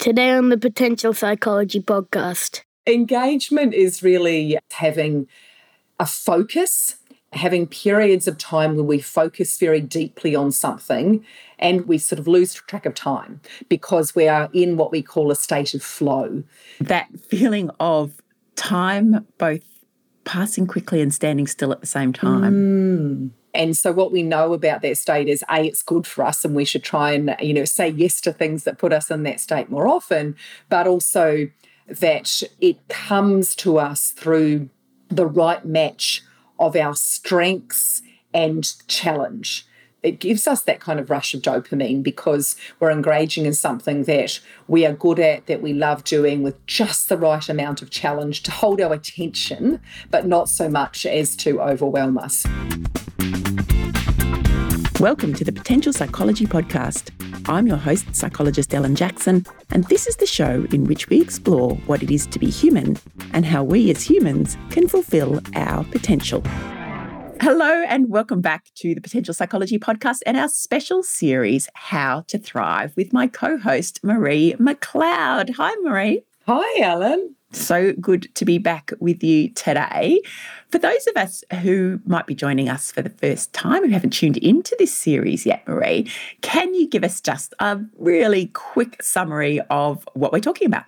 Today on the Potential Psychology podcast. Engagement is really having a focus, having periods of time where we focus very deeply on something and we sort of lose track of time because we are in what we call a state of flow. That feeling of time both passing quickly and standing still at the same time. Mm. And so what we know about that state is a it's good for us and we should try and you know say yes to things that put us in that state more often, but also that it comes to us through the right match of our strengths and challenge. It gives us that kind of rush of dopamine because we're engaging in something that we are good at, that we love doing with just the right amount of challenge to hold our attention, but not so much as to overwhelm us. Welcome to the Potential Psychology Podcast. I'm your host, psychologist Ellen Jackson, and this is the show in which we explore what it is to be human and how we as humans can fulfill our potential. Hello, and welcome back to the Potential Psychology Podcast and our special series, How to Thrive, with my co host, Marie McLeod. Hi, Marie. Hi, Ellen. So good to be back with you today. For those of us who might be joining us for the first time, who haven't tuned into this series yet, Marie, can you give us just a really quick summary of what we're talking about?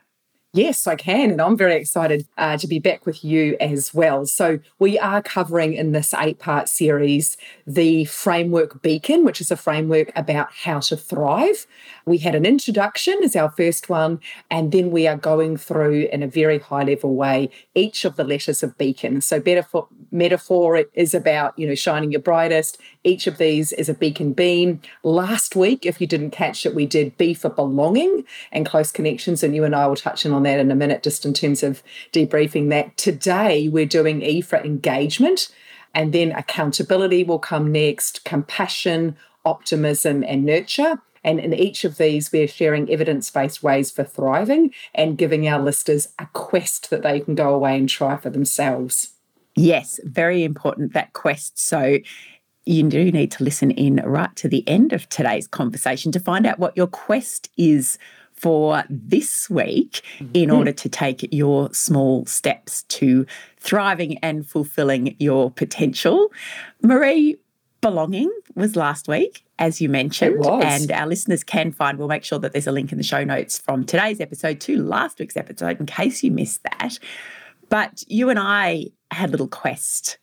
Yes, I can. And I'm very excited uh, to be back with you as well. So, we are covering in this eight part series the framework Beacon, which is a framework about how to thrive. We had an introduction as our first one, and then we are going through in a very high level way each of the letters of Beacon. So, metaphor, metaphor is about, you know, shining your brightest. Each of these is a beacon beam. Last week, if you didn't catch it, we did B for belonging and close connections, and you and I will touch in on on that in a minute, just in terms of debriefing that. Today, we're doing E for engagement, and then accountability will come next, compassion, optimism, and nurture. And in each of these, we're sharing evidence based ways for thriving and giving our listeners a quest that they can go away and try for themselves. Yes, very important that quest. So, you do need to listen in right to the end of today's conversation to find out what your quest is for this week in mm-hmm. order to take your small steps to thriving and fulfilling your potential. Marie, belonging was last week, as you mentioned. And our listeners can find, we'll make sure that there's a link in the show notes from today's episode to last week's episode in case you missed that. But you and I had a little quest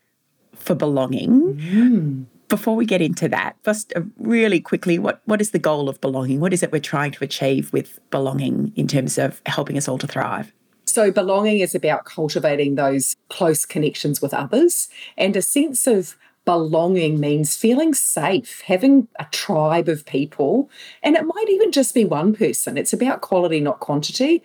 for belonging. Mm before we get into that, just uh, really quickly, what, what is the goal of belonging? What is it we're trying to achieve with belonging in terms of helping us all to thrive? So, belonging is about cultivating those close connections with others, and a sense of belonging means feeling safe, having a tribe of people, and it might even just be one person. It's about quality, not quantity.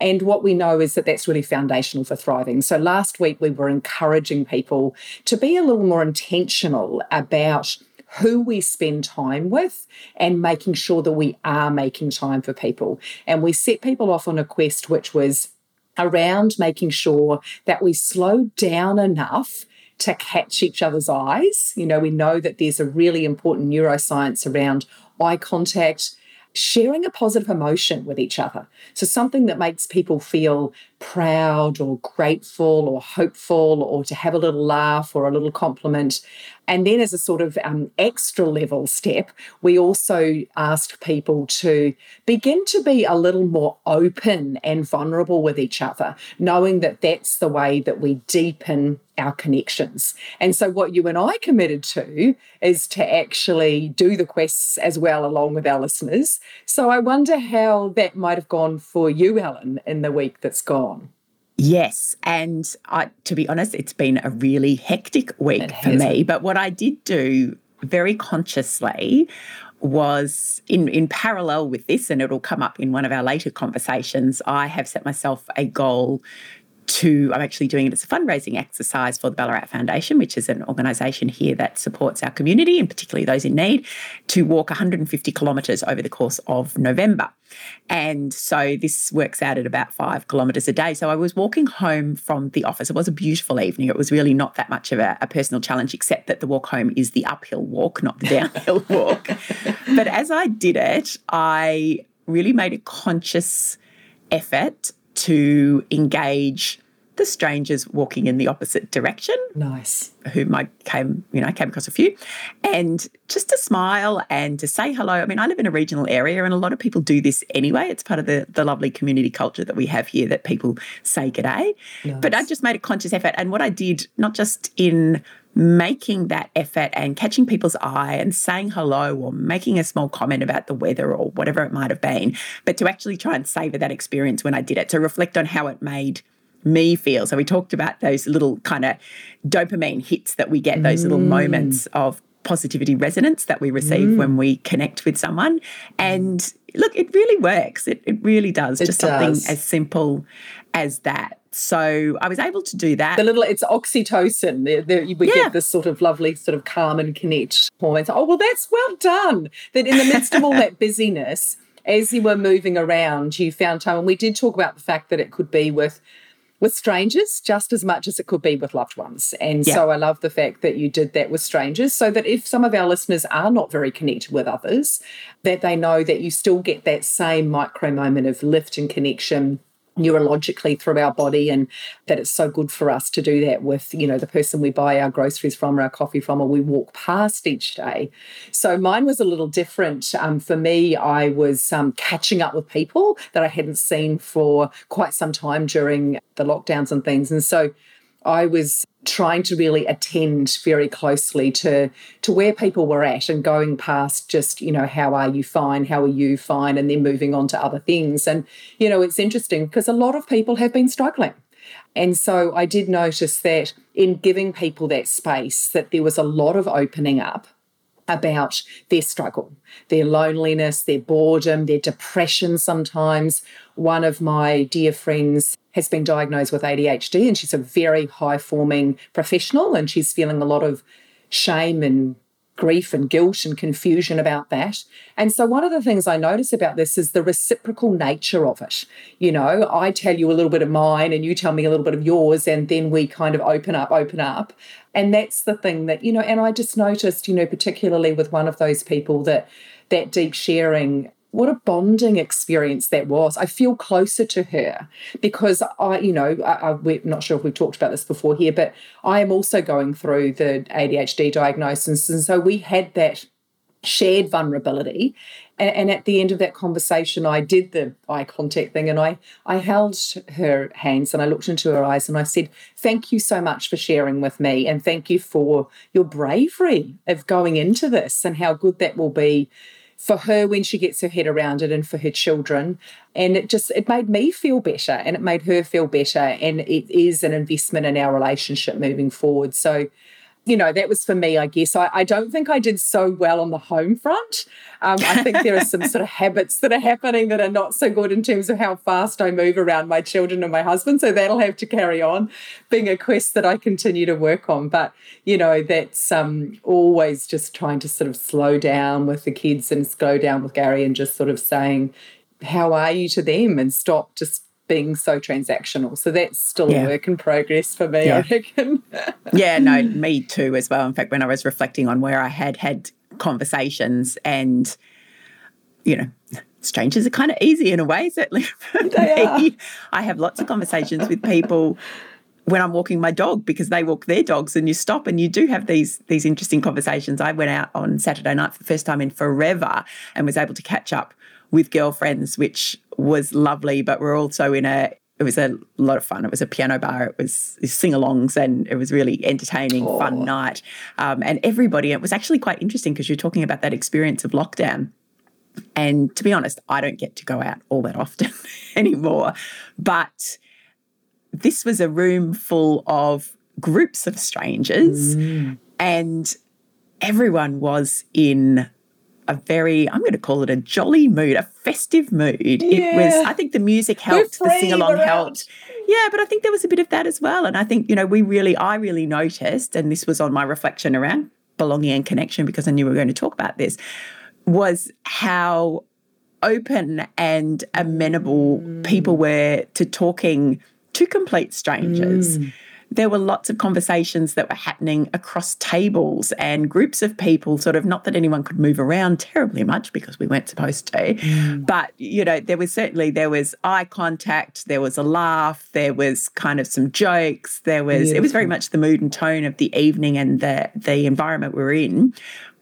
And what we know is that that's really foundational for thriving. So last week we were encouraging people to be a little more intentional about who we spend time with and making sure that we are making time for people. And we set people off on a quest which was around making sure that we slow down enough to catch each other's eyes. You know, we know that there's a really important neuroscience around eye contact sharing a positive emotion with each other. So, something that makes people feel proud or grateful or hopeful or to have a little laugh or a little compliment. And then, as a sort of um, extra level step, we also asked people to begin to be a little more open and vulnerable with each other, knowing that that's the way that we deepen our connections. And so, what you and I committed to is to actually do the quests as well, along with our listeners. So, I wonder how that might have gone for you, Ellen, in the week that's gone. Yes. And I, to be honest, it's been a really hectic week for me. But what I did do very consciously was in, in parallel with this, and it'll come up in one of our later conversations, I have set myself a goal to I'm actually doing it as a fundraising exercise for the Ballarat Foundation, which is an organisation here that supports our community and particularly those in need, to walk 150 kilometres over the course of November. And so this works out at about five kilometres a day. So I was walking home from the office. It was a beautiful evening. It was really not that much of a, a personal challenge, except that the walk home is the uphill walk, not the downhill walk. but as I did it, I really made a conscious effort to engage the strangers walking in the opposite direction. Nice. Whom I came, you know, I came across a few. And just to smile and to say hello. I mean, I live in a regional area and a lot of people do this anyway. It's part of the, the lovely community culture that we have here that people say g'day. Nice. But I just made a conscious effort. And what I did, not just in making that effort and catching people's eye and saying hello or making a small comment about the weather or whatever it might have been, but to actually try and savor that experience when I did it, to reflect on how it made me feel. So we talked about those little kind of dopamine hits that we get, those mm. little moments of positivity resonance that we receive mm. when we connect with someone. And look, it really works. It, it really does. It Just does. something as simple as that. So I was able to do that. The little, it's oxytocin. The, the, we yeah. get this sort of lovely, sort of calm and connect hormones. Oh, well, that's well done. That in the midst of all that busyness, as you were moving around, you found time. And we did talk about the fact that it could be with with strangers just as much as it could be with loved ones. And yeah. so I love the fact that you did that with strangers so that if some of our listeners are not very connected with others, that they know that you still get that same micro moment of lift and connection neurologically through our body and that it's so good for us to do that with you know the person we buy our groceries from or our coffee from or we walk past each day. So mine was a little different. Um, for me i was um, catching up with people that i hadn't seen for quite some time during the lockdowns and things. And so I was trying to really attend very closely to to where people were at and going past just you know how are you fine how are you fine and then moving on to other things. And you know it's interesting because a lot of people have been struggling. And so I did notice that in giving people that space that there was a lot of opening up about their struggle, their loneliness, their boredom, their depression sometimes. One of my dear friends has been diagnosed with ADHD and she's a very high forming professional and she's feeling a lot of shame and grief and guilt and confusion about that. And so, one of the things I notice about this is the reciprocal nature of it. You know, I tell you a little bit of mine and you tell me a little bit of yours, and then we kind of open up, open up. And that's the thing that, you know, and I just noticed, you know, particularly with one of those people that that deep sharing what a bonding experience that was. I feel closer to her because I, you know, I, I, we're not sure if we've talked about this before here, but I am also going through the ADHD diagnosis. And so we had that shared vulnerability. And, and at the end of that conversation, I did the eye contact thing and I, I held her hands and I looked into her eyes and I said, Thank you so much for sharing with me. And thank you for your bravery of going into this and how good that will be for her when she gets her head around it and for her children. And it just it made me feel better and it made her feel better. And it is an investment in our relationship moving forward. So you know, that was for me, I guess. I, I don't think I did so well on the home front. Um, I think there are some sort of habits that are happening that are not so good in terms of how fast I move around my children and my husband. So that'll have to carry on being a quest that I continue to work on. But, you know, that's um, always just trying to sort of slow down with the kids and slow down with Gary and just sort of saying, how are you to them and stop just being so transactional. So that's still yeah. a work in progress for me, yeah. I reckon. yeah, no, me too as well. In fact, when I was reflecting on where I had had conversations and, you know, strangers are kind of easy in a way, certainly for they me. Are. I have lots of conversations with people when I'm walking my dog because they walk their dogs and you stop and you do have these these interesting conversations. I went out on Saturday night for the first time in forever and was able to catch up with girlfriends, which was lovely, but we're also in a it was a lot of fun. It was a piano bar. It was sing-alongs, and it was really entertaining, oh. fun night. Um, and everybody, it was actually quite interesting because you're talking about that experience of lockdown. And to be honest, I don't get to go out all that often anymore. But this was a room full of groups of strangers, mm. and everyone was in a very, I'm going to call it a jolly mood, a festive mood. Yeah. It was, I think the music helped, the sing along helped. Yeah, but I think there was a bit of that as well. And I think, you know, we really, I really noticed, and this was on my reflection around belonging and connection because I knew we were going to talk about this, was how open and amenable mm. people were to talking to complete strangers. Mm there were lots of conversations that were happening across tables and groups of people, sort of not that anyone could move around terribly much because we weren't supposed to. Mm. But, you know, there was certainly there was eye contact, there was a laugh, there was kind of some jokes, there was Beautiful. it was very much the mood and tone of the evening and the the environment we're in.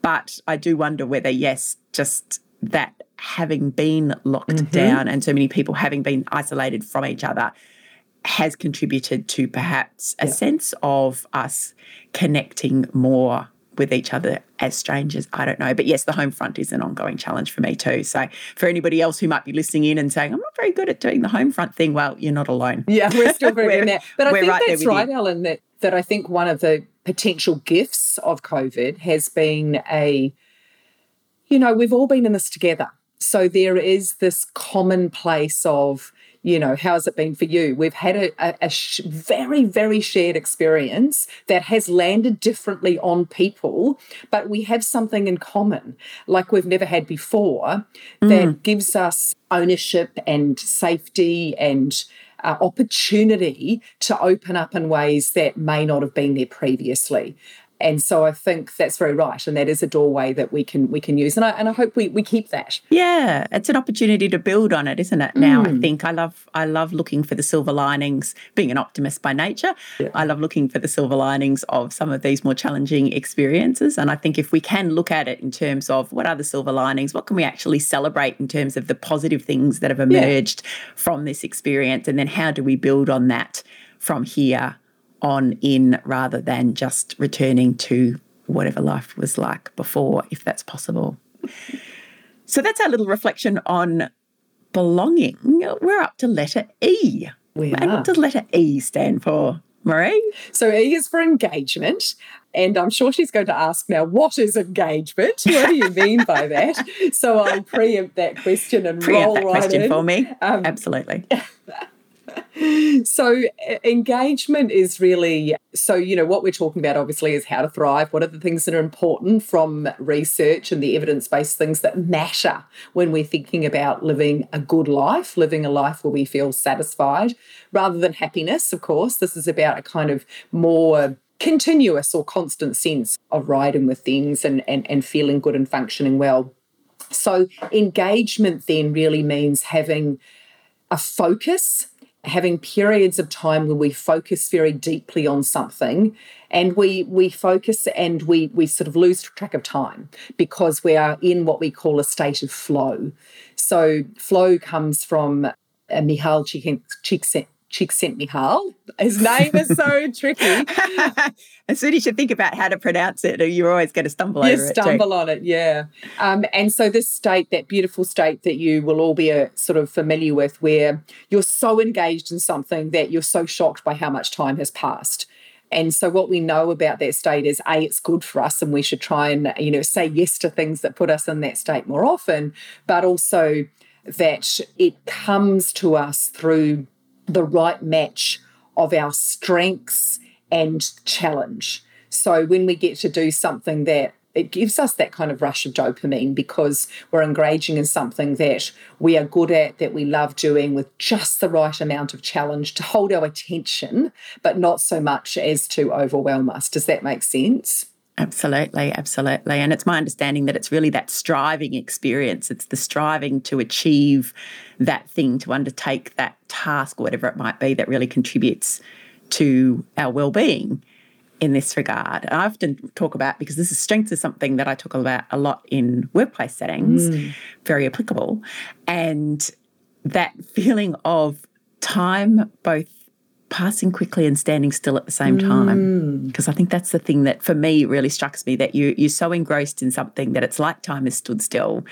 But I do wonder whether, yes, just that having been locked mm-hmm. down and so many people having been isolated from each other has contributed to perhaps a yeah. sense of us connecting more with each other as strangers. I don't know. But yes, the home front is an ongoing challenge for me too. So for anybody else who might be listening in and saying, I'm not very good at doing the home front thing, well, you're not alone. Yeah, we're still very in there. But I think right that's right, you. Ellen, that, that I think one of the potential gifts of COVID has been a, you know, we've all been in this together. So there is this common place of, you know, how's it been for you? We've had a, a, a sh- very, very shared experience that has landed differently on people, but we have something in common like we've never had before mm. that gives us ownership and safety and uh, opportunity to open up in ways that may not have been there previously and so I think that's very right, and that is a doorway that we can we can use, and I and I hope we, we keep that. Yeah, it's an opportunity to build on it, isn't it? Now mm. I think I love I love looking for the silver linings. Being an optimist by nature, yeah. I love looking for the silver linings of some of these more challenging experiences, and I think if we can look at it in terms of what are the silver linings, what can we actually celebrate in terms of the positive things that have emerged yeah. from this experience, and then how do we build on that from here on in rather than just returning to whatever life was like before, if that's possible. So that's our little reflection on belonging. We're up to letter E. We are. what does letter E stand for, Marie? So E is for engagement. And I'm sure she's going to ask now, what is engagement? What do you mean by that? So I'll preempt that question and preempt roll that right question in. for me. Um, Absolutely. so engagement is really so you know what we're talking about obviously is how to thrive. What are the things that are important from research and the evidence-based things that matter when we're thinking about living a good life living a life where we feel satisfied rather than happiness of course. This is about a kind of more continuous or constant sense of riding with things and and, and feeling good and functioning well. So engagement then really means having a focus having periods of time where we focus very deeply on something and we we focus and we we sort of lose track of time because we are in what we call a state of flow. So flow comes from uh, Mihaly Csikszentmihalyi Csikszentmihalyi. His name is so tricky. as soon as you think about how to pronounce it, you're always going to stumble you over it. You stumble on it, yeah. Um, and so this state, that beautiful state that you will all be uh, sort of familiar with, where you're so engaged in something that you're so shocked by how much time has passed. And so what we know about that state is a it's good for us and we should try and you know say yes to things that put us in that state more often, but also that it comes to us through the right match of our strengths and challenge. So when we get to do something that it gives us that kind of rush of dopamine because we're engaging in something that we are good at, that we love doing with just the right amount of challenge to hold our attention, but not so much as to overwhelm us. Does that make sense? Absolutely, absolutely. And it's my understanding that it's really that striving experience. It's the striving to achieve that thing, to undertake that task, whatever it might be, that really contributes to our well-being in this regard. And I often talk about because this is strength is something that I talk about a lot in workplace settings, mm. very applicable. And that feeling of time both passing quickly and standing still at the same time. Because mm. I think that's the thing that for me really strikes me that you you're so engrossed in something that it's like time has stood still.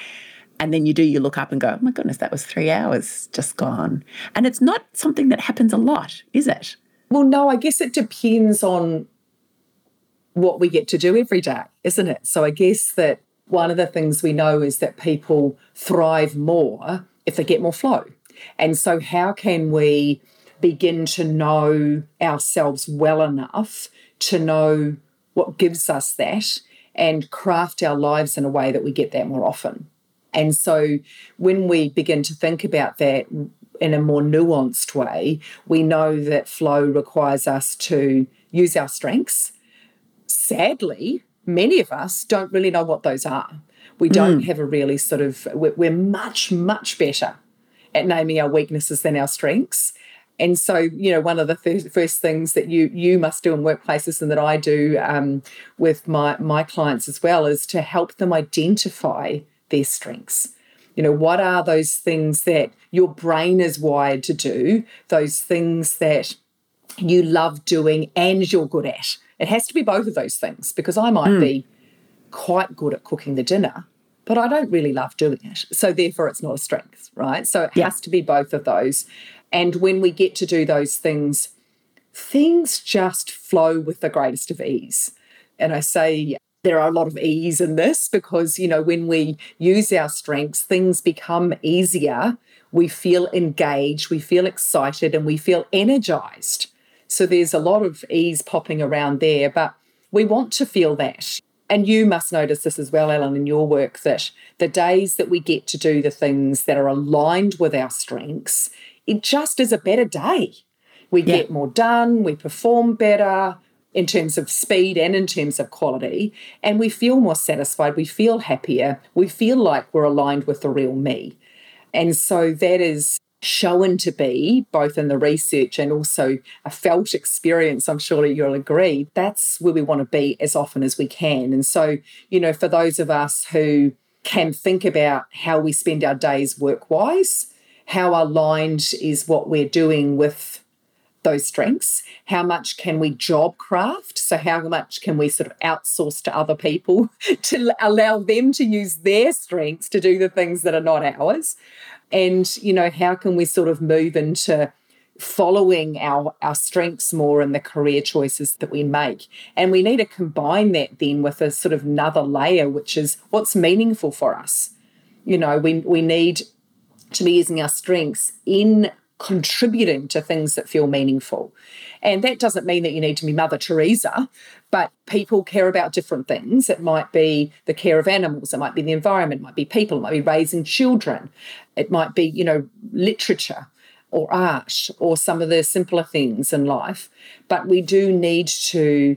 And then you do, you look up and go, oh my goodness, that was three hours just gone. And it's not something that happens a lot, is it? Well, no, I guess it depends on what we get to do every day, isn't it? So I guess that one of the things we know is that people thrive more if they get more flow. And so, how can we begin to know ourselves well enough to know what gives us that and craft our lives in a way that we get that more often. And so when we begin to think about that, in a more nuanced way, we know that flow requires us to use our strengths. Sadly, many of us don't really know what those are. We don't mm. have a really sort of, we're, we're much, much better at naming our weaknesses than our strengths. And so, you know, one of the th- first things that you you must do in workplaces and that I do um, with my my clients as well is to help them identify their strengths. You know, what are those things that your brain is wired to do? Those things that you love doing and you're good at. It has to be both of those things because I might mm. be quite good at cooking the dinner, but I don't really love doing it. So therefore it's not a strength, right? So it yeah. has to be both of those. And when we get to do those things, things just flow with the greatest of ease. And I say there are a lot of ease in this because, you know, when we use our strengths, things become easier. We feel engaged, we feel excited, and we feel energized. So there's a lot of ease popping around there, but we want to feel that. And you must notice this as well, Ellen, in your work that the days that we get to do the things that are aligned with our strengths, it just is a better day. We yeah. get more done, we perform better in terms of speed and in terms of quality, and we feel more satisfied, we feel happier, we feel like we're aligned with the real me. And so that is shown to be, both in the research and also a felt experience, I'm sure you'll agree, that's where we want to be as often as we can. And so, you know, for those of us who can think about how we spend our days work wise, how aligned is what we're doing with those strengths? How much can we job craft? So, how much can we sort of outsource to other people to allow them to use their strengths to do the things that are not ours? and you know how can we sort of move into following our our strengths more in the career choices that we make and we need to combine that then with a sort of another layer which is what's meaningful for us you know we we need to be using our strengths in contributing to things that feel meaningful and that doesn't mean that you need to be Mother Teresa, but people care about different things. It might be the care of animals, it might be the environment, it might be people, it might be raising children, it might be, you know, literature or art or some of the simpler things in life. But we do need to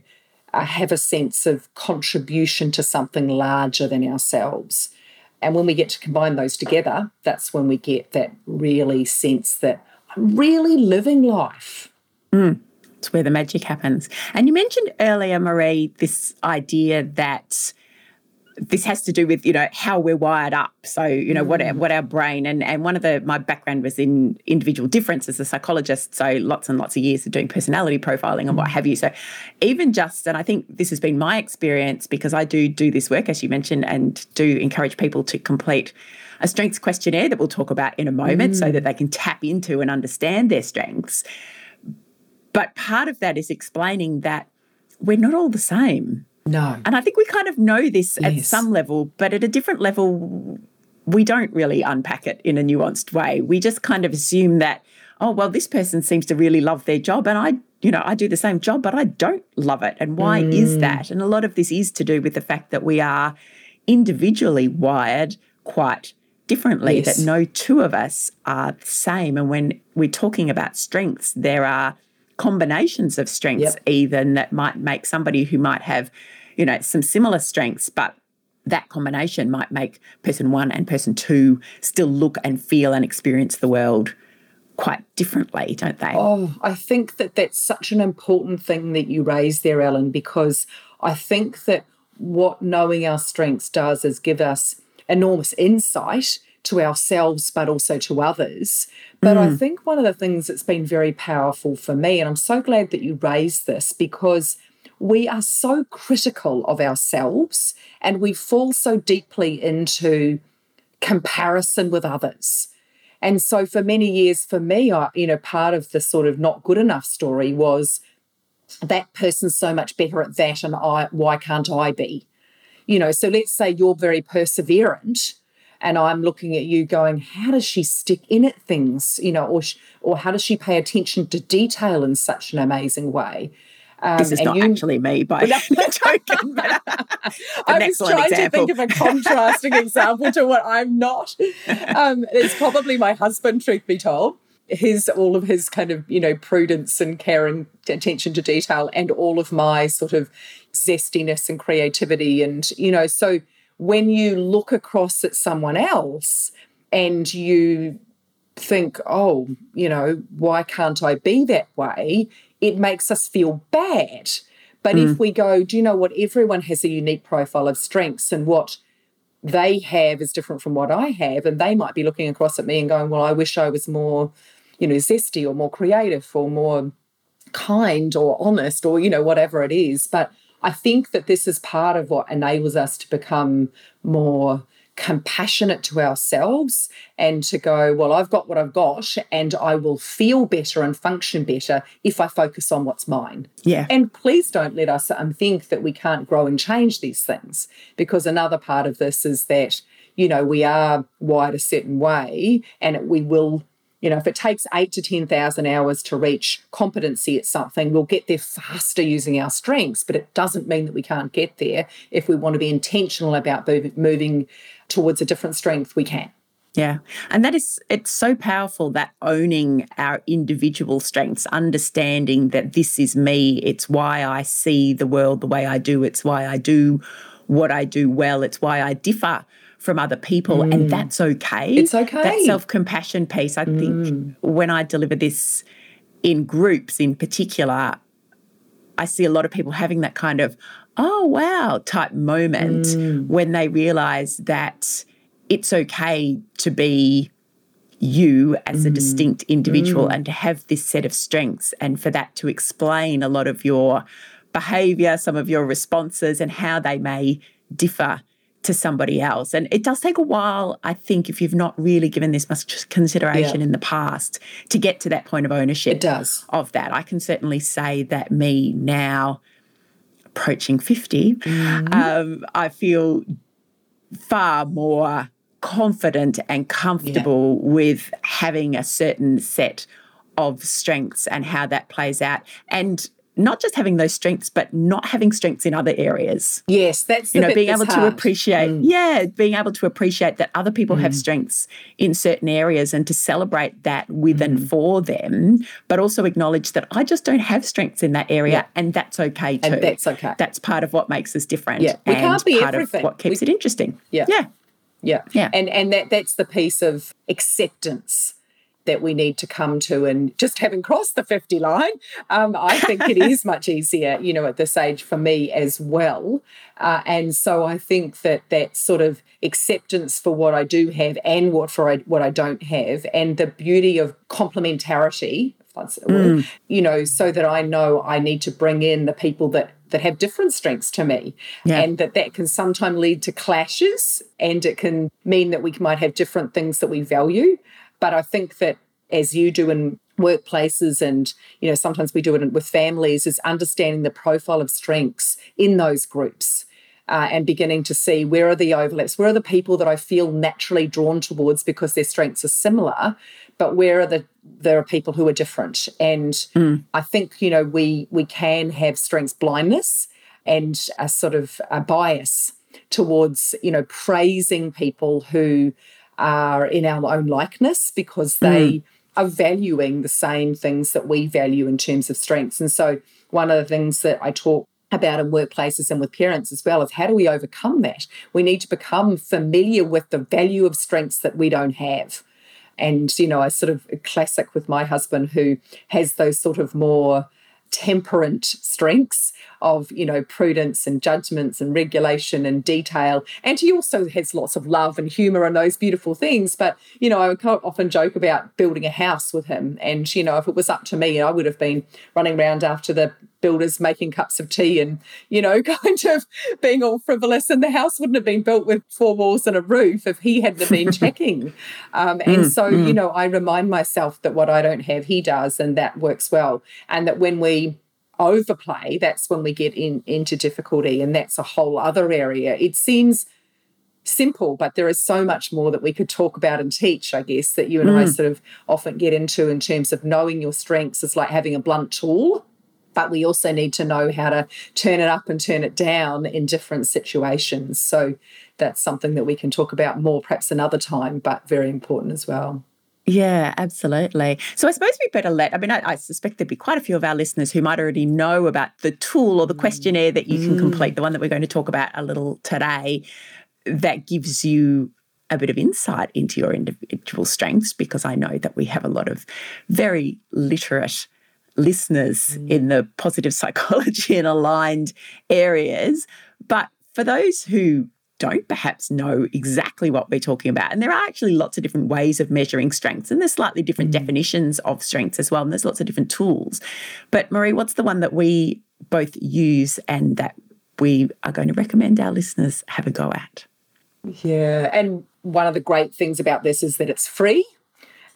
uh, have a sense of contribution to something larger than ourselves. And when we get to combine those together, that's when we get that really sense that I'm really living life. Mm. It's where the magic happens. And you mentioned earlier, Marie, this idea that this has to do with you know how we're wired up. So you know what our, what our brain and and one of the my background was in individual difference as a psychologist. So lots and lots of years of doing personality profiling and what have you. So even just and i think this has been my experience because i do do this work as you mentioned and do encourage people to complete a strengths questionnaire that we'll talk about in a moment mm. so that they can tap into and understand their strengths. But part of that is explaining that we're not all the same. No. And I think we kind of know this yes. at some level, but at a different level, we don't really unpack it in a nuanced way. We just kind of assume that, oh, well, this person seems to really love their job and I you know, I do the same job, but I don't love it. And why mm. is that? And a lot of this is to do with the fact that we are individually wired quite differently, yes. that no two of us are the same. And when we're talking about strengths, there are combinations of strengths yep. even that might make somebody who might have you know some similar strengths but that combination might make person one and person two still look and feel and experience the world quite differently, don't they? Oh, I think that that's such an important thing that you raised there, Ellen, because I think that what knowing our strengths does is give us enormous insight to ourselves, but also to others. But mm. I think one of the things that's been very powerful for me, and I'm so glad that you raised this because we are so critical of ourselves and we fall so deeply into comparison with others. And so for many years, for me, I, you know, part of the sort of not good enough story was that person's so much better at that, and I why can't I be? You know, so let's say you're very perseverant and I'm looking at you going, how does she stick in at things, you know, or or how does she pay attention to detail in such an amazing way? Um, this is not you, actually me by token, but I was trying example. to think of a contrasting example to what I'm not. Um, it's probably my husband, truth be told. his all of his kind of you know prudence and care and attention to detail and all of my sort of zestiness and creativity and you know so when you look across at someone else and you think oh you know why can't i be that way it makes us feel bad but mm. if we go do you know what everyone has a unique profile of strengths and what they have is different from what I have. And they might be looking across at me and going, Well, I wish I was more you know, zesty or more creative or more kind or honest or, you know, whatever it is. But I think that this is part of what enables us to become more compassionate to ourselves and to go, well, I've got what I've got and I will feel better and function better if I focus on what's mine. Yeah. And please don't let us um, think that we can't grow and change these things because another part of this is that, you know, we are wired a certain way and it, we will you know, if it takes eight to 10,000 hours to reach competency at something, we'll get there faster using our strengths, but it doesn't mean that we can't get there. If we want to be intentional about moving towards a different strength, we can. Yeah. And that is, it's so powerful that owning our individual strengths, understanding that this is me, it's why I see the world the way I do, it's why I do what I do well, it's why I differ from other people, mm. and that's okay. It's okay. That self compassion piece, I mm. think, when I deliver this in groups in particular, I see a lot of people having that kind of, oh, wow, type moment mm. when they realize that it's okay to be you as a mm. distinct individual mm. and to have this set of strengths and for that to explain a lot of your behavior, some of your responses, and how they may differ to somebody else. And it does take a while, I think, if you've not really given this much consideration yeah. in the past to get to that point of ownership. It does. Of that. I can certainly say that me now approaching 50, mm-hmm. um, I feel far more confident and comfortable yeah. with having a certain set of strengths and how that plays out. And not just having those strengths, but not having strengths in other areas. Yes, that's you know being able hard. to appreciate. Mm. Yeah, being able to appreciate that other people mm. have strengths in certain areas and to celebrate that with mm. and for them, but also acknowledge that I just don't have strengths in that area, yeah. and that's okay too. And that's okay. That's part of what makes us different. Yeah, we can't be part everything. Of what keeps we, it interesting. Yeah, yeah, yeah, yeah. And and that that's the piece of acceptance that we need to come to. And just having crossed the 50 line, um, I think it is much easier, you know, at this age for me as well. Uh, and so I think that that sort of acceptance for what I do have and what for I, what I don't have, and the beauty of complementarity, mm. you know, so that I know I need to bring in the people that that have different strengths to me yeah. and that that can sometimes lead to clashes and it can mean that we might have different things that we value but I think that as you do in workplaces and you know sometimes we do it with families is understanding the profile of strengths in those groups uh, and beginning to see where are the overlaps where are the people that i feel naturally drawn towards because their strengths are similar but where are the there are people who are different and mm. i think you know we we can have strengths blindness and a sort of a bias towards you know praising people who are in our own likeness because they mm. are valuing the same things that we value in terms of strengths. And so, one of the things that I talk about in workplaces and with parents as well is how do we overcome that? We need to become familiar with the value of strengths that we don't have. And, you know, I sort of classic with my husband who has those sort of more temperate strengths of you know prudence and judgments and regulation and detail. And he also has lots of love and humor and those beautiful things. But you know i would often joke about building a house with him. And you know if it was up to me i would have been running around after the builders making cups of tea and you know kind of being all frivolous. And the house wouldn't have been built with four walls and a roof if he hadn't been checking. Um, and mm, so mm. you know i remind myself that what i don't have he does and that works well. And that when we overplay that's when we get in into difficulty and that's a whole other area it seems simple, but there is so much more that we could talk about and teach, I guess, that you and mm. I sort of often get into in terms of knowing your strengths is like having a blunt tool but we also need to know how to turn it up and turn it down in different situations. So that's something that we can talk about more perhaps another time, but very important as well. Yeah, absolutely. So I suppose we better let, I mean, I, I, suspect there'd be quite a few of our listeners who might already know about the tool or the questionnaire that you can mm. complete, the one that we're going to talk about a little today, that gives you a bit of insight into your individual strengths, because I know that we have a lot of very literate listeners mm. in the positive psychology and aligned areas. But for those who don't perhaps know exactly what we're talking about. And there are actually lots of different ways of measuring strengths, and there's slightly different mm. definitions of strengths as well. And there's lots of different tools. But Marie, what's the one that we both use and that we are going to recommend our listeners have a go at? Yeah. And one of the great things about this is that it's free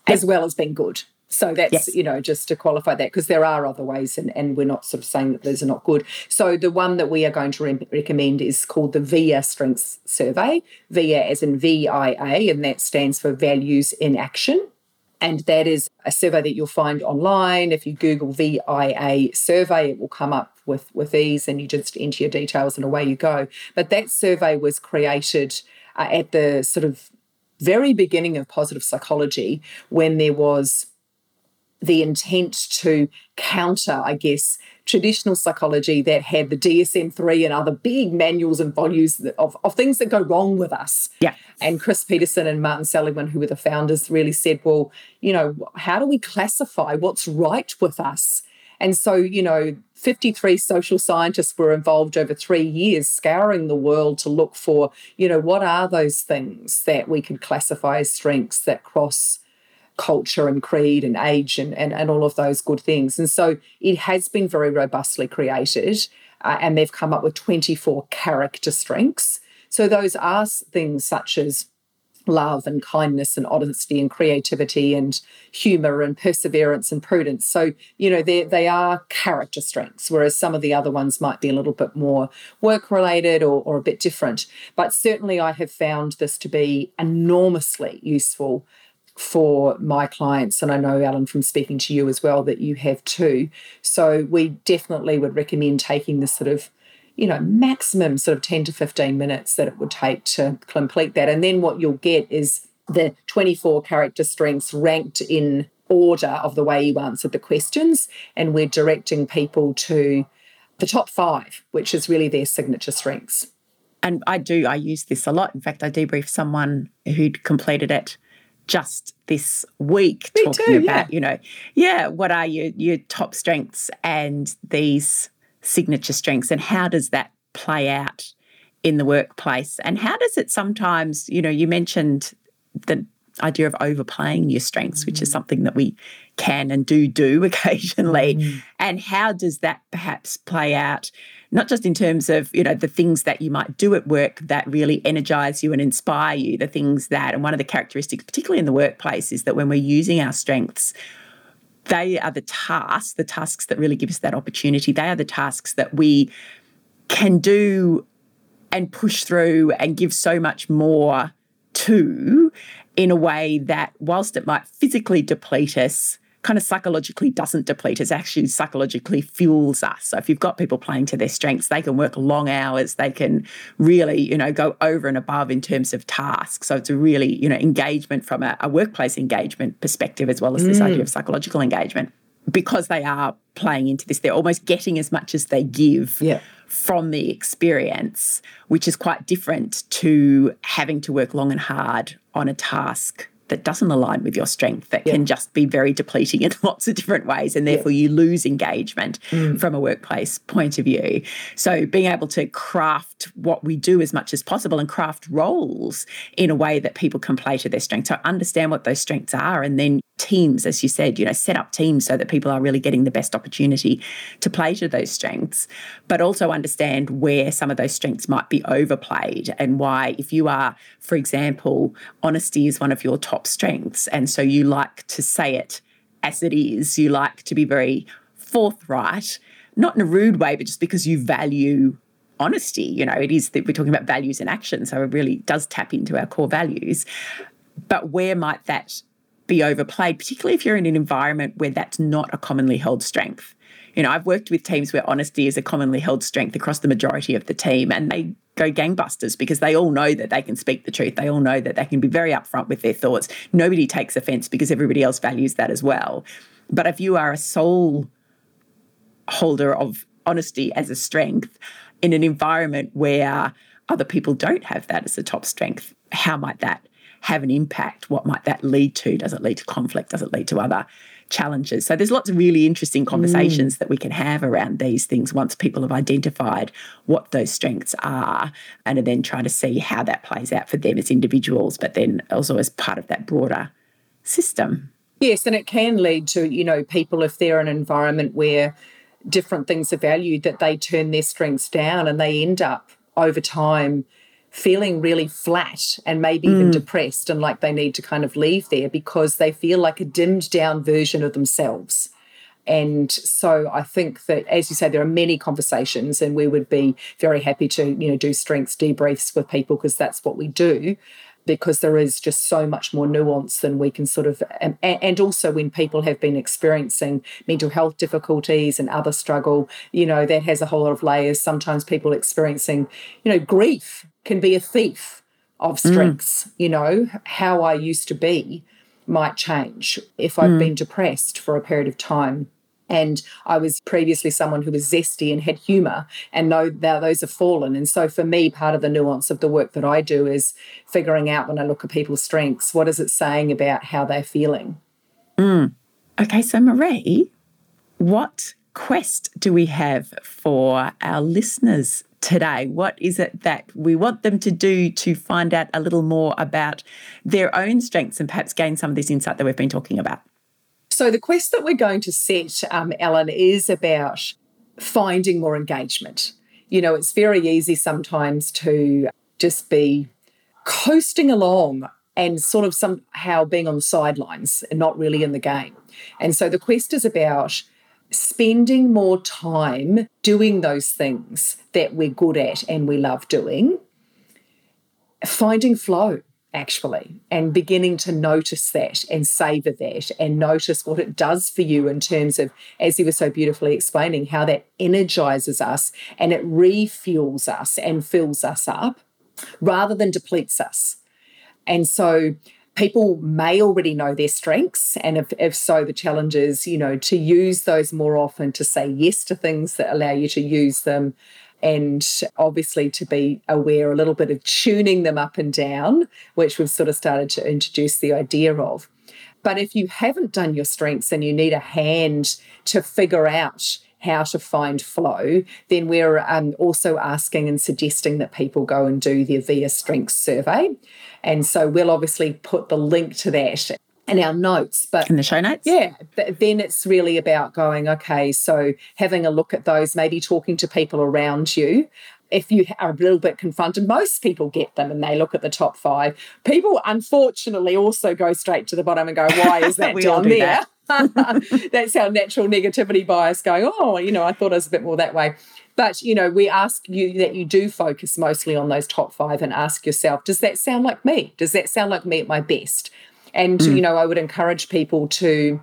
as well as being good. So that's, yes. you know, just to qualify that, because there are other ways and, and we're not sort of saying that those are not good. So the one that we are going to re- recommend is called the VIA Strengths Survey, VIA as in VIA, and that stands for Values in Action. And that is a survey that you'll find online. If you Google VIA survey, it will come up with, with ease and you just enter your details and away you go. But that survey was created uh, at the sort of very beginning of positive psychology when there was the intent to counter, I guess, traditional psychology that had the DSM 3 and other big manuals and volumes of, of things that go wrong with us. Yeah. And Chris Peterson and Martin Seligman, who were the founders, really said, well, you know, how do we classify what's right with us? And so, you know, 53 social scientists were involved over three years, scouring the world to look for, you know, what are those things that we could classify as strengths that cross culture and creed and age and, and, and all of those good things. And so it has been very robustly created, uh, and they've come up with 24 character strengths. So those are things such as love and kindness and honesty and creativity and humor and perseverance and prudence. So, you know, they they are character strengths, whereas some of the other ones might be a little bit more work related or, or a bit different. But certainly I have found this to be enormously useful for my clients. And I know, Ellen, from speaking to you as well, that you have too. So we definitely would recommend taking this sort of, you know, maximum sort of 10 to 15 minutes that it would take to complete that. And then what you'll get is the 24 character strengths ranked in order of the way you answered the questions. And we're directing people to the top five, which is really their signature strengths. And I do, I use this a lot. In fact, I debriefed someone who'd completed it just this week Me talking too, about, yeah. you know, yeah, what are your your top strengths and these signature strengths and how does that play out in the workplace and how does it sometimes, you know, you mentioned the idea of overplaying your strengths, mm. which is mm. something that we can and do do occasionally. Mm. And how does that perhaps play out not just in terms of you know the things that you might do at work that really energize you and inspire you the things that and one of the characteristics particularly in the workplace is that when we're using our strengths they are the tasks the tasks that really give us that opportunity. They are the tasks that we can do and push through and give so much more to in a way that whilst it might physically deplete us kind of psychologically doesn't deplete us, actually psychologically fuels us. So if you've got people playing to their strengths, they can work long hours, they can really, you know, go over and above in terms of tasks. So it's a really, you know, engagement from a, a workplace engagement perspective as well as this mm. idea of psychological engagement. Because they are playing into this, they're almost getting as much as they give. Yeah from the experience, which is quite different to having to work long and hard on a task that doesn't align with your strength that yeah. can just be very depleting in lots of different ways and therefore yeah. you lose engagement mm. from a workplace point of view so being able to craft what we do as much as possible and craft roles in a way that people can play to their strengths so understand what those strengths are and then teams as you said you know set up teams so that people are really getting the best opportunity to play to those strengths but also understand where some of those strengths might be overplayed and why if you are for example honesty is one of your top strengths. And so you like to say it as it is. You like to be very forthright, not in a rude way, but just because you value honesty. You know, it is that we're talking about values and action. So it really does tap into our core values. But where might that be overplayed, particularly if you're in an environment where that's not a commonly held strength? You know, I've worked with teams where honesty is a commonly held strength across the majority of the team, and they go gangbusters because they all know that they can speak the truth. They all know that they can be very upfront with their thoughts. Nobody takes offense because everybody else values that as well. But if you are a sole holder of honesty as a strength in an environment where other people don't have that as a top strength, how might that have an impact? What might that lead to? Does it lead to conflict? Does it lead to other challenges? So there's lots of really interesting conversations mm. that we can have around these things once people have identified what those strengths are and then trying to see how that plays out for them as individuals, but then also as part of that broader system. Yes, and it can lead to, you know, people if they're in an environment where different things are valued, that they turn their strengths down and they end up over time feeling really flat and maybe mm. even depressed and like they need to kind of leave there because they feel like a dimmed down version of themselves. And so I think that, as you say, there are many conversations, and we would be very happy to, you know, do strengths debriefs with people because that's what we do because there is just so much more nuance than we can sort of and, and, also when people have been experiencing mental health difficulties and other struggle you know that has a whole lot of layers sometimes people experiencing you know grief can be a thief of mm. strengths mm. you know how i used to be might change if i've mm. been depressed for a period of time and I was previously someone who was zesty and had humour, and now those have fallen. And so for me, part of the nuance of the work that I do is figuring out when I look at people's strengths, what is it saying about how they're feeling? Mm. Okay, so Marie, what quest do we have for our listeners today? What is it that we want them to do to find out a little more about their own strengths and perhaps gain some of this insight that we've been talking about? So, the quest that we're going to set, um, Ellen, is about finding more engagement. You know, it's very easy sometimes to just be coasting along and sort of somehow being on the sidelines and not really in the game. And so the quest is about spending more time doing those things that we're good at and we love doing, finding flow actually, and beginning to notice that and savor that and notice what it does for you in terms of, as you were so beautifully explaining, how that energizes us and it refuels us and fills us up rather than depletes us. And so, people may already know their strengths and if, if so the challenge is you know to use those more often to say yes to things that allow you to use them and obviously to be aware a little bit of tuning them up and down, which we've sort of started to introduce the idea of. But if you haven't done your strengths and you need a hand to figure out how to find flow, then we're um, also asking and suggesting that people go and do the VIA Strengths survey. And so we'll obviously put the link to that and our notes. But in the show notes? Yeah. then it's really about going, okay, so having a look at those, maybe talking to people around you. If you are a little bit confronted, most people get them and they look at the top five. People, unfortunately, also go straight to the bottom and go, why is that down do there? That. That's our natural negativity bias going, oh, you know, I thought I was a bit more that way. But, you know, we ask you that you do focus mostly on those top five and ask yourself, does that sound like me? Does that sound like me at my best? And, mm. you know, I would encourage people to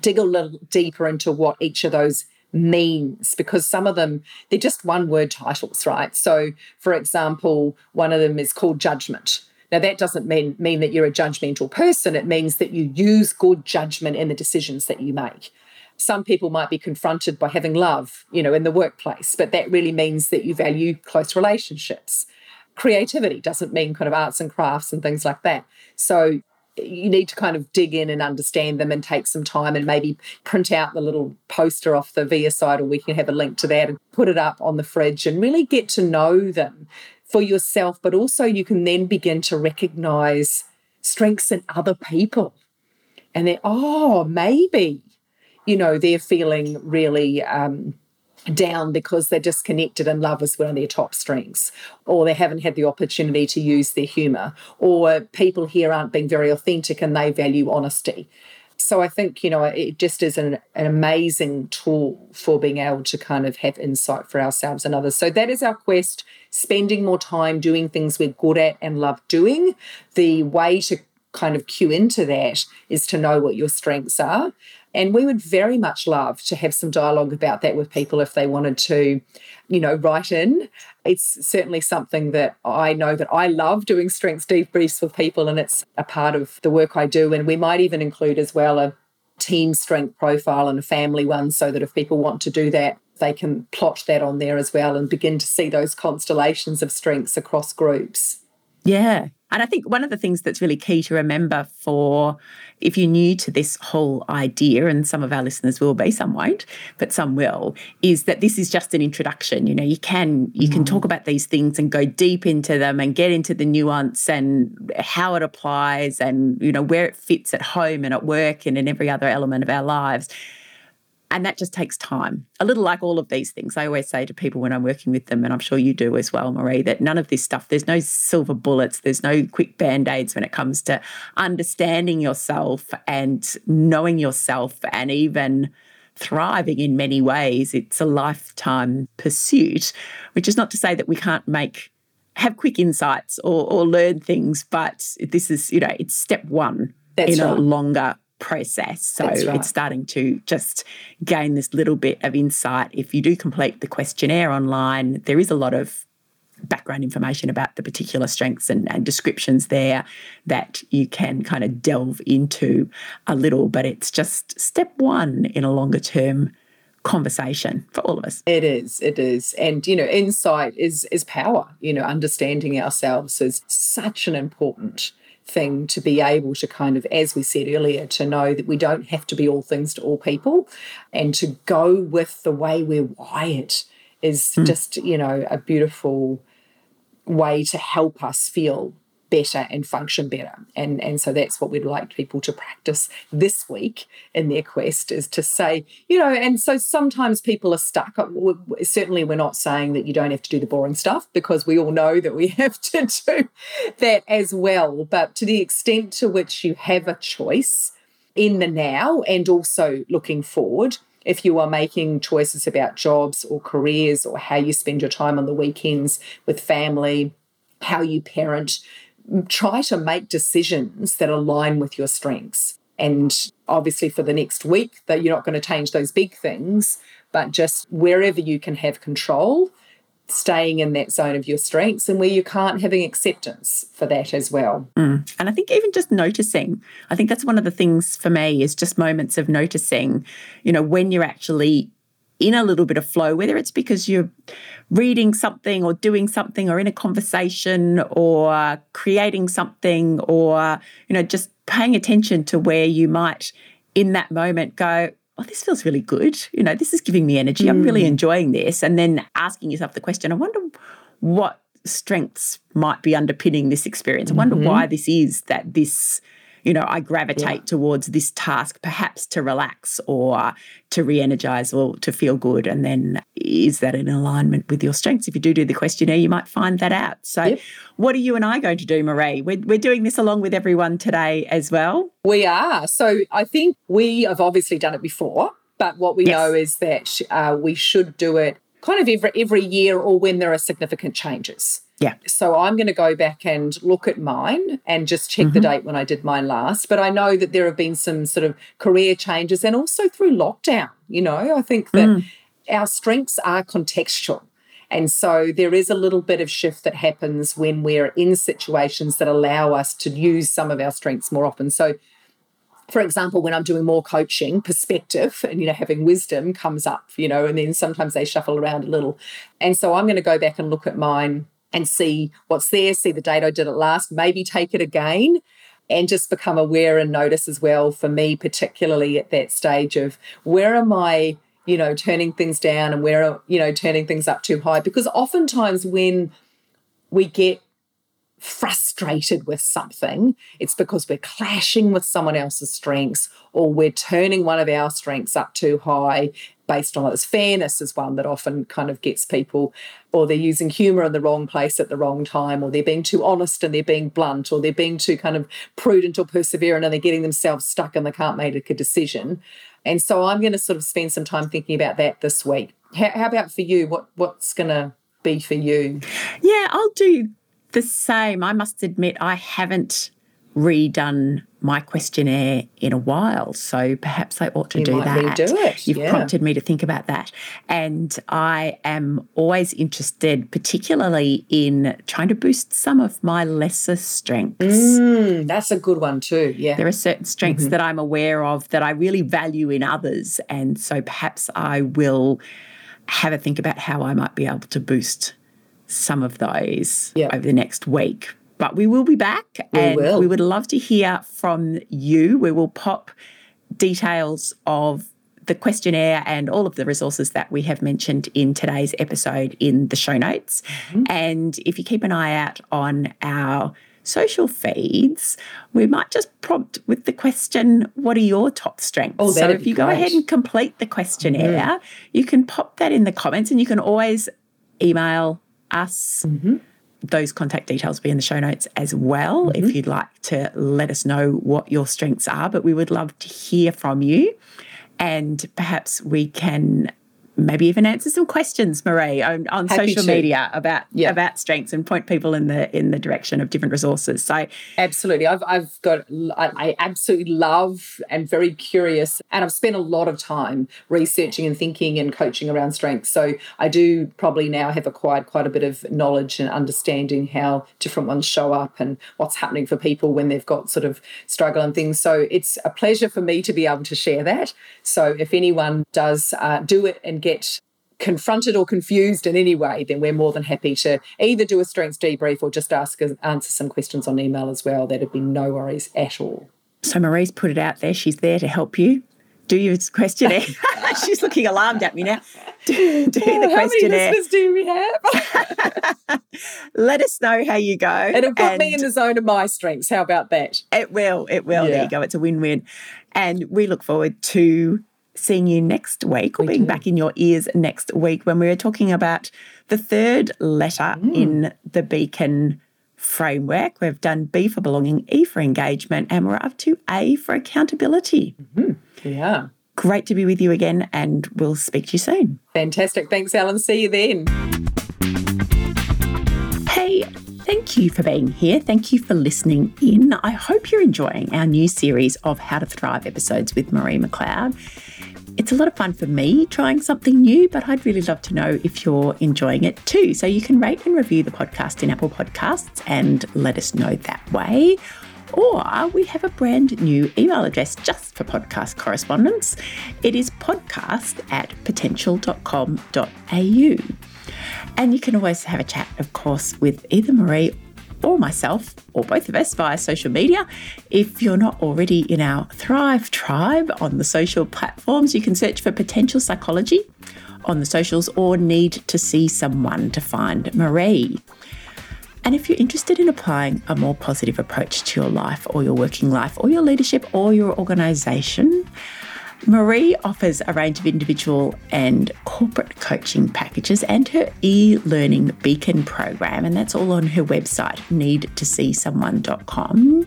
dig a little deeper into what each of those means because some of them they're just one word titles right? So for example one of them is called judgment. Now that doesn't mean mean that you're a judgmental person. It means that you use good judgment in the decisions that you make. Some people might be confronted by having love you know in the workplace but that really means that you value close relationships. Creativity doesn't mean kind of arts and crafts and things like that. So you need to kind of dig in and understand them and take some time and maybe print out the little poster off the VIA site, or we can have a link to that and put it up on the fridge and really get to know them for yourself. But also, you can then begin to recognize strengths in other people. And then, oh, maybe, you know, they're feeling really. Um, down because they're disconnected and love is one of their top strengths, or they haven't had the opportunity to use their humour, or people here aren't being very authentic and they value honesty. So I think, you know, it just is an, an amazing tool for being able to kind of have insight for ourselves and others. So that is our quest, spending more time doing things we're good at and love doing. The way to kind of cue into that is to know what your strengths are And we would very much love to have some dialogue about that with people if they wanted to, you know, write in. It's certainly something that I know that I love doing strengths debriefs with people, and it's a part of the work I do. And we might even include as well a team strength profile and a family one so that if people want to do that, they can plot that on there as well and begin to see those constellations of strengths across groups. Yeah. And I think one of the things that's really key to remember for if you're new to this whole idea, and some of our listeners will be, some won't, but some will, is that this is just an introduction. You know, you can you can talk mm. about these things and go deep into them and get into the nuance and how it applies and you know where it fits at home and at work and in every other element of our lives. And that just takes time. A little like all of these things. I always say to people when I'm working with them, and I'm sure you do as well, Marie, that none of this stuff, there's no silver bullets, there's no quick band aids when it comes to understanding yourself and knowing yourself and even thriving in many ways. It's a lifetime pursuit, which is not to say that we can't make have quick insights or, or learn things, but this is, you know, it's step one That's in right. a longer process. So right. it's starting to just gain this little bit of insight. If you do complete the questionnaire online, there is a lot of background information about the particular strengths and, and, descriptions there that you can kind of delve into a little, but it's just step one in a longer term conversation for all of us. It is, it is. And you know, insight is is power. You know, understanding ourselves is such an important thing to be able to kind of, as we said earlier, to know that we don't have to be all things to all people and to go with the way we're wired is mm. just, you know, a beautiful way to help us feel better and function better. And, and so that's what we'd like people to practice this week in their quest is to say, you know, and so sometimes people are stuck. Uh, certainly, we're not saying that you don't have to do the boring stuff because we all know that we have to do that as well. But to the extent to which you have a choice in the now and also looking forward, if you are making choices about jobs or careers or how you spend your time on the weekends with family, how you parent, try to make decisions that align with your strengths. And obviously, for the next week, that you're not going to change those big things, but just wherever you can have control, staying in that zone of your strengths, and where you can't, having acceptance for that as well. Mm. And I think even just noticing, I think that's one of the things for me is just moments of noticing, you know, when you're actually in a little bit of flow, whether it's because you're reading something or doing something or in a conversation or creating something or, you know, just paying attention to where you might in that moment go, oh, this feels really good. You know, this is giving me energy. Mm. I'm really mm. enjoying this. And then asking yourself the question, I wonder what strengths might be underpinning this experience. I wonder mm-hmm. why this is that this you know, I gravitate yeah. towards this task, perhaps to relax or to re energize or to feel good. And then is that in alignment with your strengths? If you do do the questionnaire, you might find that out. So, yep. what are you and I going to do, Marie? We're, we're doing this along with everyone today as well. We are. So, I think we have obviously done it before. But what we yes. know is that uh, we should do it kind of every every year or when there are significant changes. Yeah. So I'm going to go back and look at mine and just check mm-hmm. the date when I did mine last. But I know that there have been some sort of career changes and also through lockdown. You know, I think that mm. our strengths are contextual. And so there is a little bit of shift that happens when we're in situations that allow us to use some of our strengths more often. So for example, when I'm doing more coaching, perspective and, you know, having wisdom comes up, you know, and then sometimes they shuffle around a little. And so I'm going to go back and look at mine and see what's there, see the date I did it last, maybe take it again and just become aware and notice as well for me, particularly at that stage of where am I, you know, turning things down and where, are, you know, turning things up too high. Because oftentimes when we get frustrated with something, it's because we're clashing with someone else's strengths or we're turning one of our strengths up too high based on this. Fairness is one that often kind of gets people, or they're using humour in the wrong place at the wrong time, or they're being too honest and they're being blunt, or they're being too kind of prudent or perseverant and they're getting themselves stuck and they can't make a decision. And so I'm going to sort of spend some time thinking about that this week. How, how about for you? What what's going to be for you? Yeah, I'll do the same. I must admit, I haven't redone my questionnaire in a while. So perhaps I ought to You do that. redo it, You've yeah. prompted me to think about that. And I am always interested, particularly in trying to boost some of my lesser strengths. Mm, that's a good one too. Yeah. There are certain strengths that I'm aware of that I really value in others. And so perhaps I will have a think about how I might be able to boost some of those Yep. over the next week. But we will be back and will. we would love to hear from you. We will pop details of the questionnaire and all of the resources that we have mentioned in today's episode in the show notes. Mm-hmm. And if you keep an eye out on our social feeds, we might just prompt with the question, What are your top strengths? Oh, so if you go great. Mm-hmm. ahead and complete the questionnaire, you can pop that in the comments and you can always email us. Mm-hmm. Those contact details will be in the show notes as well if you'd like to let us know what your strengths are. But we would love to hear from you and perhaps we can maybe even answer some questions, Marie, on, on social to. media about Yeah. about strengths and point people in the in the direction of different resources. So Absolutely. I've, I've got, I, I absolutely love and very curious. And I've spent a lot of time researching and thinking and coaching around strengths. So I do probably now have acquired quite a bit of knowledge and understanding how different ones show up and what's happening for people when they've got sort of struggle and things. So it's a pleasure for me to be able to share that. So if anyone does uh, do it and get confronted or confused in any way, then we're more than happy to either do a strengths debrief or just ask us answer some questions on email as well. That'd be no worries at all. so Marie's put it out there. She's there to help you. Do your questionnaire. She's looking alarmed at me now. Do, do the How many listeners do we have? Let us know how you go. It'll put me in the zone of my strengths. How about that? It will. It will. There you go. It's a win win. And we look forward to seeing you next week or being do. back in your ears next week when we are talking about the third letter Mm. in the Beacon framework. We've done B for belonging, E for engagement, and we're up to A for accountability. Yeah. Great to be with you again, and we'll speak to you soon. Fantastic. Thanks, Ellen. See you then. Hey, thank you for being here. Thank you for listening in. I hope you're enjoying our new series of How to Thrive episodes with Marie McLeod. It's a lot of fun for me trying something new, but I'd really love to know if you're enjoying it too. So you can rate and review the podcast in Apple Podcasts and let us know that way. Or we have a brand new email address just for podcast correspondence. It is podcast at potential.com.au. And you can always have a chat, of course, with either Marie or myself, or both of us via social media. If you're not already in our Thrive Tribe on the social platforms, you can search for Potential Psychology on the socials or Need to See Someone to find Marie. And if you're interested in applying a more positive approach to your life or your working life or your leadership or your organisation, Marie offers a range of individual and corporate coaching packages and her e learning beacon program, and that's all on her website, needtoseesomeone.com.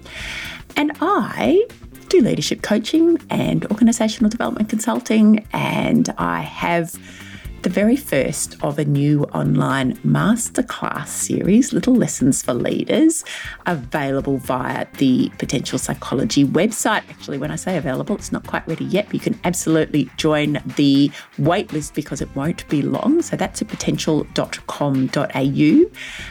And I do leadership coaching and organisational development consulting, and I have the very first of a new online masterclass series, Little Lessons for Leaders, available via the Potential Psychology website. Actually, when I say available, it's not quite ready yet, but you can absolutely join the waitlist because it won't be long. So that's at potential.com.au.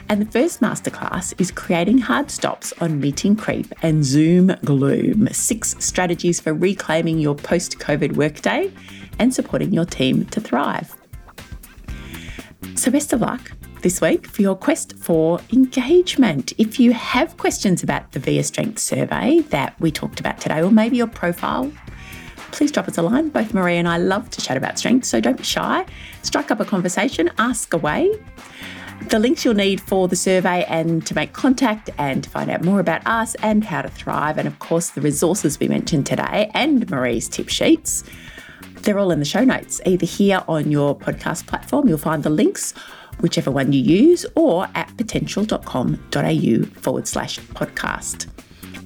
And the first masterclass is creating hard stops on meeting creep and Zoom gloom six strategies for reclaiming your post COVID workday and supporting your team to thrive. So, best of luck this week for your quest for engagement. If you have questions about the VIA Strength survey that we talked about today, or maybe your profile, please drop us a line. Both Marie and I love to chat about strength, so don't be shy. Strike up a conversation, ask away. The links you'll need for the survey and to make contact and to find out more about us and how to thrive, and of course, the resources we mentioned today and Marie's tip sheets. They're all in the show notes, either here on your podcast platform, you'll find the links, whichever one you use, or at potential.com.au forward slash podcast.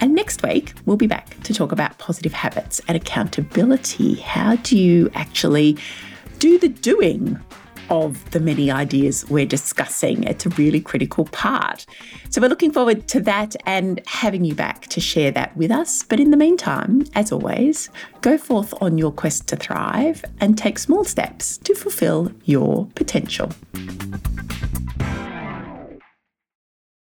And next week, we'll be back to talk about positive habits and accountability. How do you actually do the doing of the many ideas we're discussing. It's a really critical part. So we're looking forward to that and having you back to share that with us. But in the meantime, as always, go forth on your quest to thrive and take small steps to fulfill your potential.